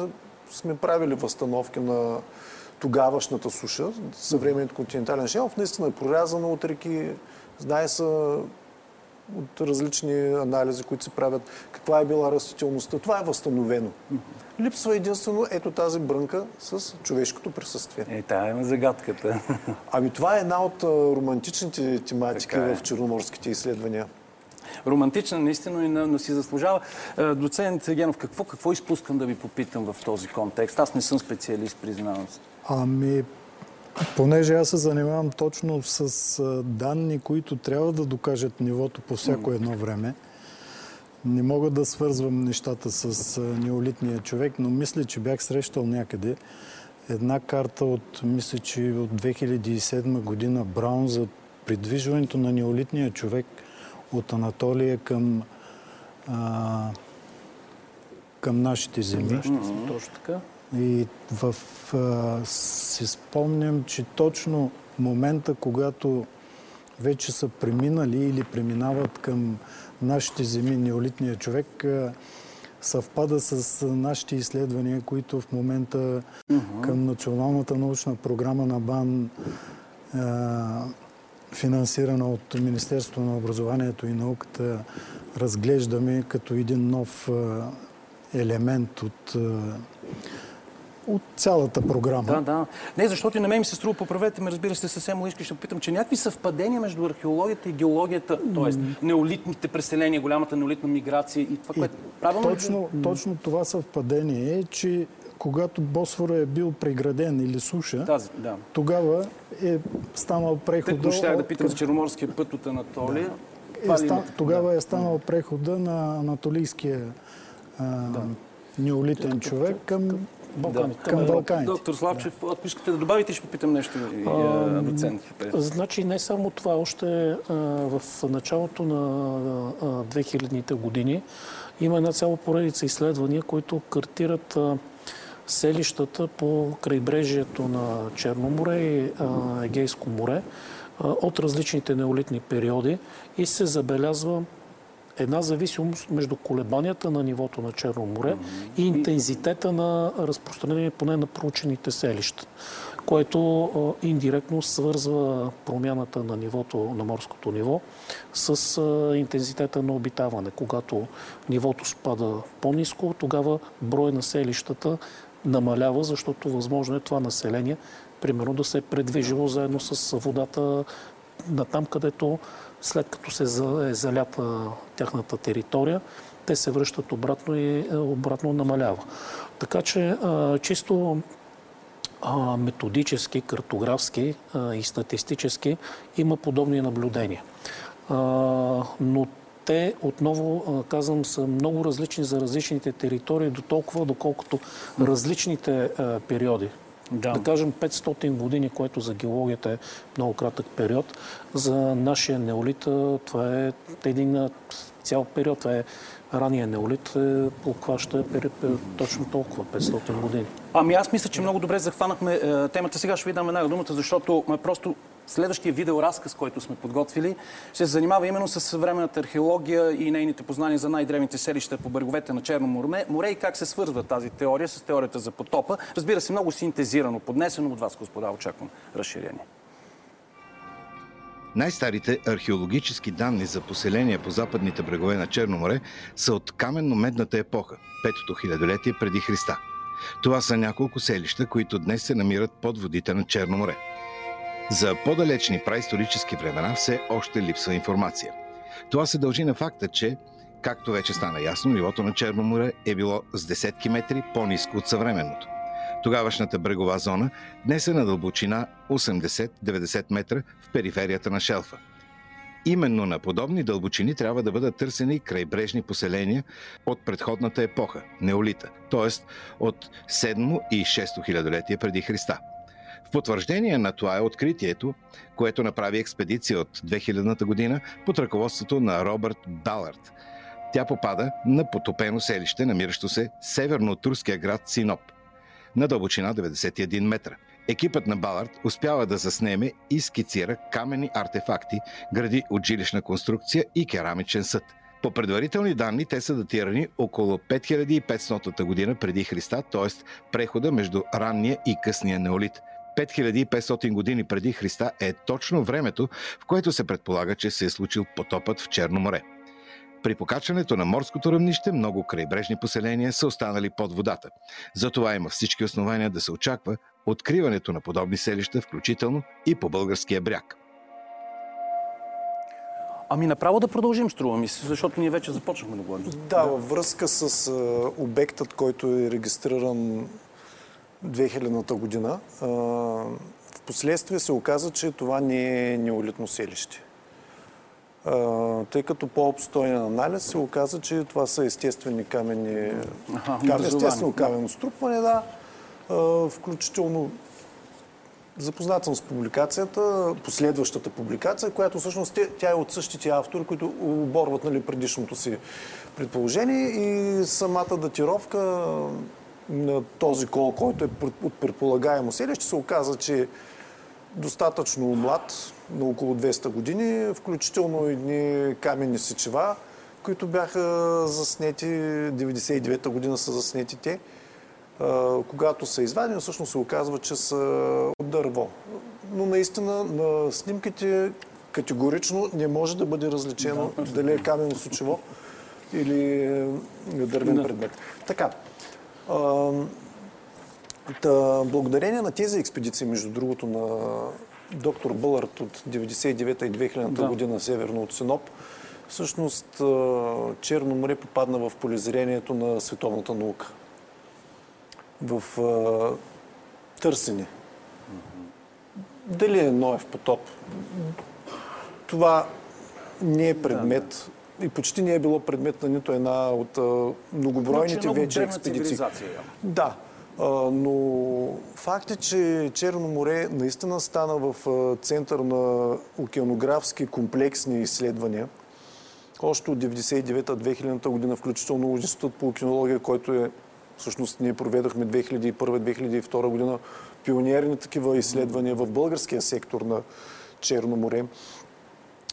сме правили възстановки на тогавашната суша, съвременният континентален шелф. Наистина е прорязано от реки, знае се от различни анализи, които се правят, каква е била растителността. Това е възстановено. Липсва единствено ето тази брънка с човешкото присъствие. Е, тая е загадката. Ами това е една от романтичните тематики е. в черноморските изследвания. Романтична, наистина, на- но си заслужава. Е, Доцент Генов, какво, какво изпускам да ви попитам в този контекст? Аз не съм специалист, признавам се. Ами, понеже аз се занимавам точно с данни, които трябва да докажат нивото по всяко едно време, не мога да свързвам нещата с неолитния човек, но мисля, че бях срещал някъде една карта от, мисля, че от 2007 година Браун за придвижването на неолитния човек от Анатолия към, а, към нашите земи. Точно така. И в, а, си спомням, че точно момента, когато вече са преминали или преминават към нашите земи неолитния човек, а, съвпада с нашите изследвания, които в момента към Националната научна програма на БАН, а, финансирана от Министерството на образованието и науката, разглеждаме като един нов елемент от от цялата програма. Да, да. Не, защото и на мен ми се струва, поправете ме, разбира се, съвсем логически ще попитам, че някакви съвпадения между археологията и геологията, т.е. неолитните преселения, голямата неолитна миграция и това, което правилно Точно, точно това съвпадение е, че когато Босфора е бил преграден или суша, Тази, да. тогава е станал прехода... Тъкмо щях да питам за Черноморския път от Анатолия. е Това ли ста-? Тогава е станал прехода на анатолийския а, неолитен човек към, Балканите. към Европа. Балканите. Доктор Славчев, ако искате да добавите, ще попитам нещо а, доцент. Значи не само това, още а, в началото на а, 2000-те години има една цяла поредица изследвания, които картират селищата по крайбрежието на Черно море и Егейско море от различните неолитни периоди и се забелязва една зависимост между колебанията на нивото на Черно море и интензитета на разпространение поне на проучените селища, което индиректно свързва промяната на нивото, на морското ниво с интензитета на обитаване. Когато нивото спада по-низко, тогава брой на селищата намалява, защото възможно е това население примерно да се е предвижило заедно с водата на там, където след като се е залята тяхната територия, те се връщат обратно и е, обратно намалява. Така че а, чисто методически, картографски а, и статистически има подобни наблюдения. Но те, отново казвам, са много различни за различните територии, до толкова, доколкото различните периоди, Да. да кажем 500 години, което за геологията е много кратък период, за нашия неолит това е един цял период. Това е ранния неолит, е, обхваща пери- точно толкова, 500 години. Ами аз мисля, че много добре захванахме е, темата. Сега ще ви дам една думата, защото просто следващия видеоразказ, който сме подготвили, ще се занимава именно с съвременната археология и нейните познания за най-древните селища по бреговете на Черно море, море и как се свързва тази теория с теорията за потопа. Разбира се, много синтезирано, поднесено от вас, господа, очаквам разширение. Най-старите археологически данни за поселения по западните брегове на Черно море са от каменно-медната епоха, петото хилядолетие преди Христа. Това са няколко селища, които днес се намират под водите на Черно море. За по-далечни праисторически времена все още липсва информация. Това се дължи на факта, че, както вече стана ясно, нивото на Черно море е било с десетки метри по-низко от съвременното. Тогавашната брегова зона днес е на дълбочина 80-90 метра в периферията на шелфа. Именно на подобни дълбочини трябва да бъдат търсени крайбрежни поселения от предходната епоха – неолита, т.е. от 7 и 6 хилядолетие преди Христа. Потвърждение на това е откритието, което направи експедиция от 2000-та година под ръководството на Робърт Балард. Тя попада на потопено селище, намиращо се северно от турския град Синоп, на дълбочина 91 метра. Екипът на Балард успява да заснеме и скицира каменни артефакти, гради от жилищна конструкция и керамичен съд. По предварителни данни те са датирани около 5500 година преди Христа, т.е. прехода между ранния и късния неолит. 5500 години преди Христа е точно времето, в което се предполага, че се е случил потопът в Черно море. При покачването на морското равнище много крайбрежни поселения са останали под водата. Затова има всички основания да се очаква откриването на подобни селища, включително и по българския бряг. Ами направо да продължим, струва ми се, защото ние вече започнахме да говорим. Да, във връзка с обектът, който е регистриран 2000-та година, в последствие се оказа, че това не е неолитно селище. Тъй като по-обстойен анализ се оказа, че това са естествени камени, Аха, кам, образовани. естествено каменно струпване, да, включително Запознат съм с публикацията, последващата публикация, която всъщност тя е от същите автори, които оборват нали, предишното си предположение и самата датировка на този кол, който е от предполагаемо селище, се оказа, че достатъчно млад, на около 200 години, включително едни каменни сечева, които бяха заснети, 99-та година са заснети те. Когато са извадени, всъщност се оказва, че са от дърво. Но наистина на снимките категорично не може да бъде различено дали е каменно сучево или е дървен предмет. Така. Та, благодарение на тези експедиции, между другото, на доктор Бълърт от 99-та и 2000-та Да. година северно от Синоп, всъщност Черно море попадна в полезрението на световната наука. В а, търсене. Дали е Ноев потоп? Това не е предмет и почти не е било предмет на нито една от многобройните много вече експедиции. Да, но факт е, че Черно море наистина стана в център на океанографски комплексни изследвания. Още от 99-2000 година, включително Институт по океанология, който е, всъщност ние проведохме 2001-2002 година пионерни такива изследвания в българския сектор на Черно море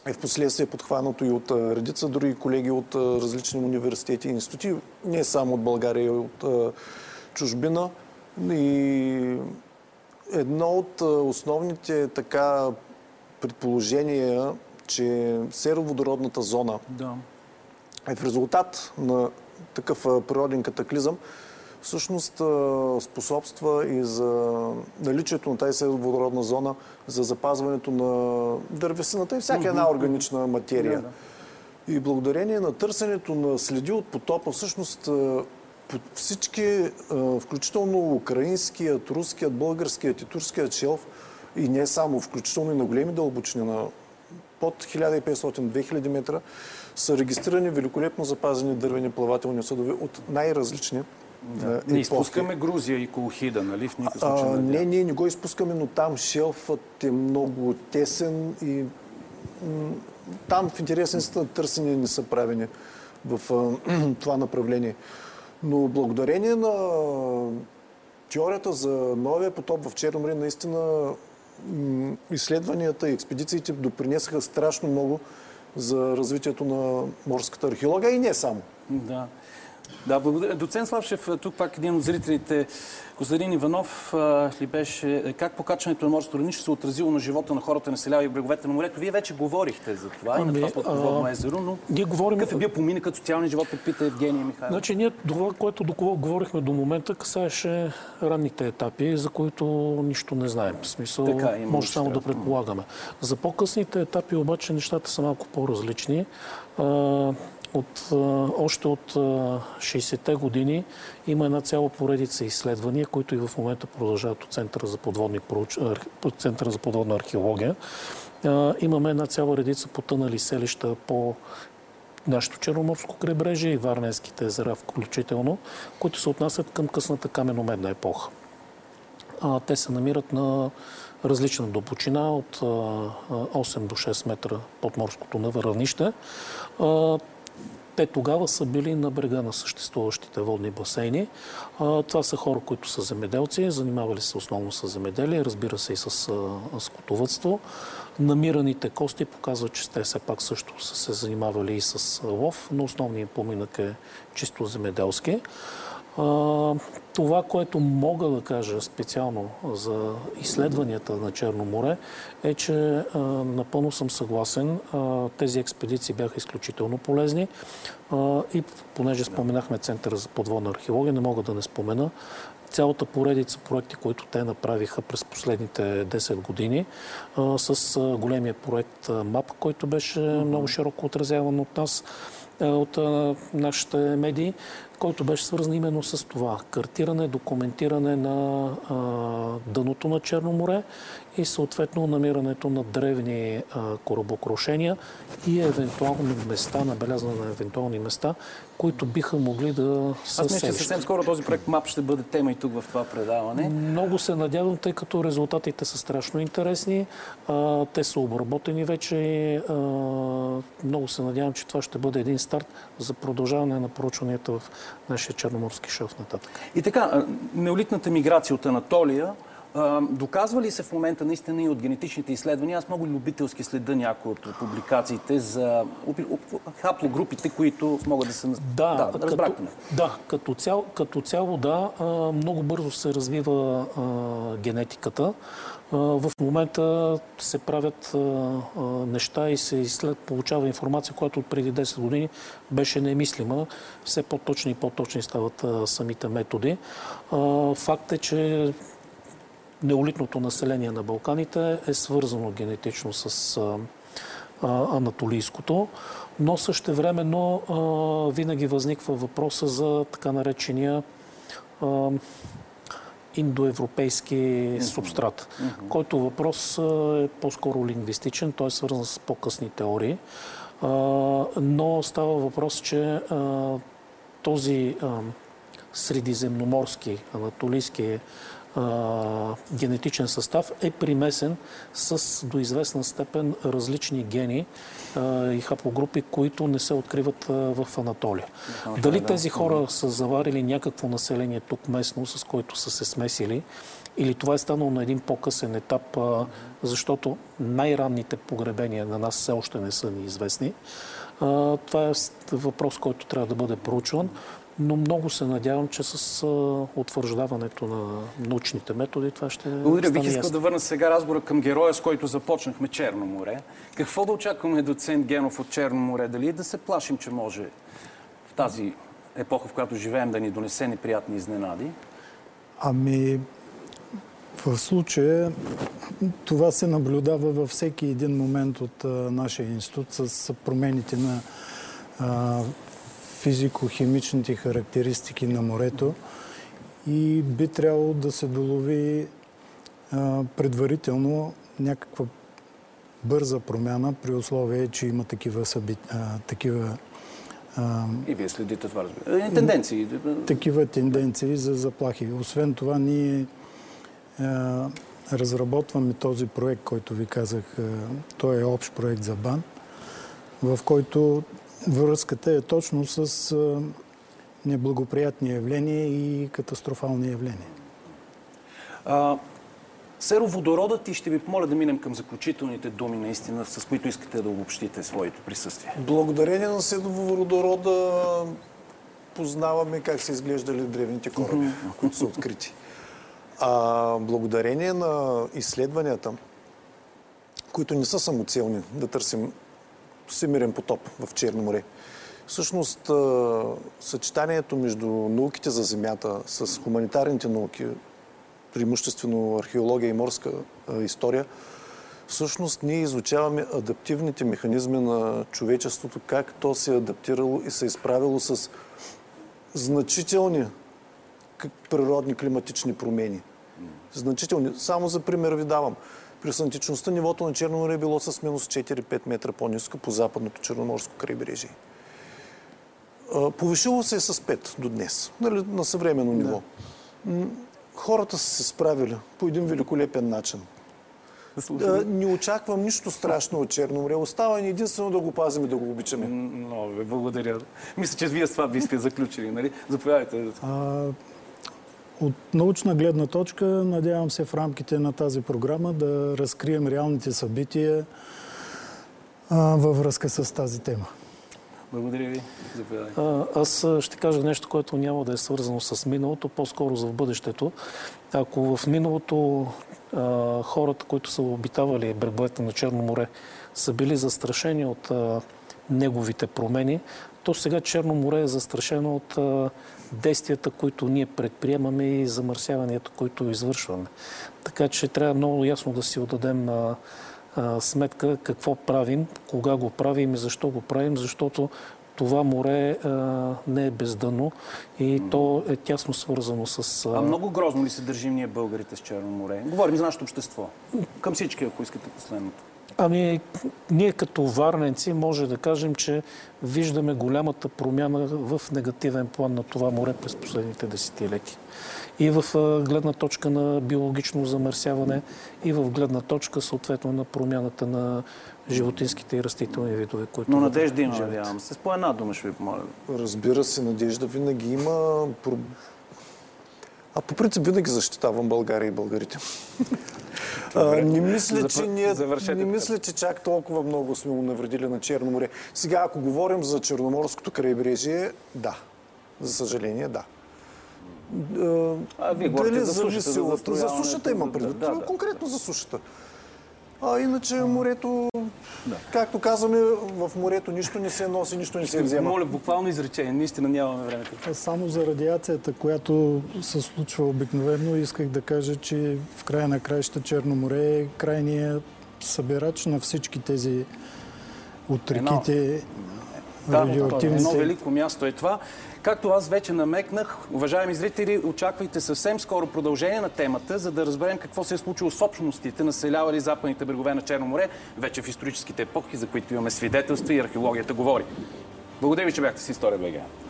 е в последствие подхванато и от редица други колеги от различни университети и институти, не само от България, и от чужбина. И едно от основните така предположения, че сероводородната зона Да. е в резултат на такъв природен катаклизъм, всъщност способства и за наличието на тази водородна зона за запазването на дървесината и всяка една органична материя. Да, И благодарение на търсенето на следи от потопа, всъщност всички, включително украинският, руският, българският и турският шелф, и не само, включително и на големи дълбочини, на под 1500-2000 метра, са регистрирани великолепно запазени дървени плавателни съдове от най-различни а, Не епохи. изпускаме Грузия и Колхида, нали? В никакъв А, случай. не, ние не го изпускаме, но там шелфът е много тесен и там в интересен на търсения не са правени в а, това направление. Но благодарение на теорията за новия потоп в Черно море, наистина изследванията и експедициите допринесаха страшно много за развитието на морската археология и не само. Да. Да, благодаря. Доцент Славшев, тук пак един от зрителите, Костадин Иванов, а, ли беше как покачването на морското равнище се е отразило на живота на хората, населява и бреговете на морето. Вие вече говорихте за това и на Ами, това подводно езеро, но Ние говорим... какъв е бил поминъкът социалния живот, пита Евгения Михайлова. Значи ние това, което до кого говорихме до момента, касаеше ранните етапи, за които нищо не знаем. В смисъл, Така, може само да предполагаме. За по-късните етапи обаче нещата са малко по-различни. От, още от а, 60-те години има една цяла поредица изследвания, които и в момента продължават от Центъра за, подводни, Центъра за подводна археология. Имаме една цяла редица потънали селища по нашето Черноморско крайбрежие и Варненските езера включително, които се отнасят към късната каменомедна епоха. Те се намират на различна дълбочина от а, а, 8 до 6 метра под морското равнище. Те тогава са били на брега на съществуващите водни басейни. Това са хора, които са земеделци, занимавали се основно с земеделие, разбира се и с скотовътство. Намираните кости показват, че те все пак също са се занимавали и с лов, но основният поминък е чисто земеделски. Това, което мога да кажа специално за изследванията на Черно море, е, че напълно съм съгласен. Тези експедиции бяха изключително полезни. И понеже споменахме Центъра за подводна археология, не мога да не спомена цялата поредица проекти, които те направиха през последните 10 години, с големия проект МАП, който беше много широко отразяван от нас, от нашите медии, който беше свързан именно с това. Картиране, документиране на а, дъното на Черно море и съответно намирането на древни а, корабокрушения и евентуални места, набелязване на евентуални места, които биха могли да са Аз мисля, че съвсем скоро този проект МАП ще бъде тема и тук в това предаване. Много се надявам, тъй като резултатите са страшно интересни. А, те са обработени вече. А, много се надявам, че това ще бъде един старт за продължаване на проучванията в нашия Черноморски шелф нататък. И така, неолитната миграция от Анатолия, доказва ли се в момента наистина и от генетичните изследвания? Аз много любителски следа някои от публикациите за хаплогрупите, които могат да се... Да, да разбрахте ме. да като, цяло, като цяло да, много бързо се развива а, генетиката. В момента се правят неща и се изслед, получава информация, която преди 10 години беше немислима. Все по-точни и по-точни стават самите методи. Факт е, че неолитното население на Балканите е свързано генетично с анатолийското, но същевременно а, винаги възниква въпроса за така наречения индоевропейски субстрат, който въпрос е по-скоро лингвистичен, той е свързан с по-късни теории, но става въпрос, че този средиземноморски, анатолийски генетичен състав е примесен с до известна степен различни гени и хаплогрупи, които не се откриват в Анатолия. Дали тези хора са заварили някакво население тук местно, с което са се смесили, или това е станало на един по-късен етап, защото най-ранните погребения на нас все още не са ни известни. Това е въпрос, който трябва да бъде проучван, но много се надявам, че с утвърждаването на научните методи това ще Благодаря. Бих стане искал да върна сега разговора към героя, с който започнахме Черно море. Какво да очакваме доцент Генов от Черно море? Дали да се плашим, че може в тази епоха, в която живеем, да ни донесе неприятни изненади? Ами, в случая това се наблюдава във всеки един момент от а, нашия институт с промените на а, физико-химичните характеристики на морето и би трябвало да се долови а, предварително някаква бърза промяна при условие, че има такива, съби... а, такива а, И вие следите това, разбира. Е, Тенденции. такива тенденции за заплахи. Освен това, ние а, разработваме този проект, който ви казах. Той е общ проект за БАН, в който връзката е точно с неблагоприятни явления и катастрофални явления. А, сероводородът и ще ви помоля да минем към заключителните думи, наистина, с които искате да обобщите своето присъствие. Благодарение на седоводорода познаваме как са изглеждали древните кораби, които са открити. А благодарение на изследванията, които не са самоцелни, да търсим всемирен потоп в Черно море. Всъщност, съчетанието между науките за Земята с хуманитарните науки, преимуществено археология и морска история, всъщност ние изучаваме адаптивните механизми на човечеството, как то се е адаптирало и се е изправило с значителни природни климатични промени. Значителни. Само за пример ви давам. През античността нивото на Черно море е било с минус 4-5 метра по-низко по западното черноморско крайбрежие. Повишило се е с 5 до днес, нали, на съвременно ниво. М, Хората са се справили по един великолепен начин. Да, не очаквам нищо страшно от Черно море. Остава ни единствено да го пазим и да го обичаме. Много ви благодаря. Мисля, че вие с това бихте заключили, нали? Заповядайте. А, от научна гледна точка, надявам се в рамките на тази програма да разкрием реалните събития а, във връзка с тази тема. Благодаря ви. Заповядайте. А, Аз ще кажа нещо, което няма да е свързано с миналото, по-скоро за в бъдещето. Ако в миналото а, хората, които са обитавали бреговете на Черно море, са били застрашени от а, неговите промени, то сега Черно море е застрашено от а, действията, които ние предприемаме и замърсяванията, които извършваме. Така че трябва много ясно да си отдадем а, а, сметка какво правим, кога го правим и защо го правим, защото това море а, не е бездъно и то е тясно свързано с... А много грозно ли се държим ние българите с Черно море? Говорим за нашето общество. Към всички, ако искате последното. Ами, ние като варненци може да кажем, че виждаме голямата промяна в негативен план на това море през последните десетилетия. И в гледна точка на биологично замърсяване, и в гледна точка съответно на промяната на животинските и растителни видове, които... Но надежда има, надявам се. С по една дума ще ви помоля. Разбира се, надежда винаги има. А по принцип винаги защитавам България и българите. А, не мисля, че ние, завършете не мисля, че чак толкова много сме му навредили на Черно море. Сега, ако говорим за Черноморското крайбрежие, да. За съжаление, да. А, вие говорите за сушата, за За застрояването, сушата имам за- предвид. да, да. Конкретно за сушата. А иначе морето, както казваме, в морето нищо не се носи, нищо не се взема. Моля, буквално изречение. Наистина нямаме време. А Само за радиацията, която се случва обикновено, исках да кажа, че в края на краища Черно море е крайният събирач на всички тези от реките Да, едно велико място е това. Както аз вече намекнах, уважаеми зрители, очаквайте съвсем скоро продължение на темата, за да разберем какво се е случило с общностите, населявали западните брегове на Черно море, вече в историческите епохи, за които имаме свидетелства и археологията говори. Благодаря ви, че бяхте с История БГ.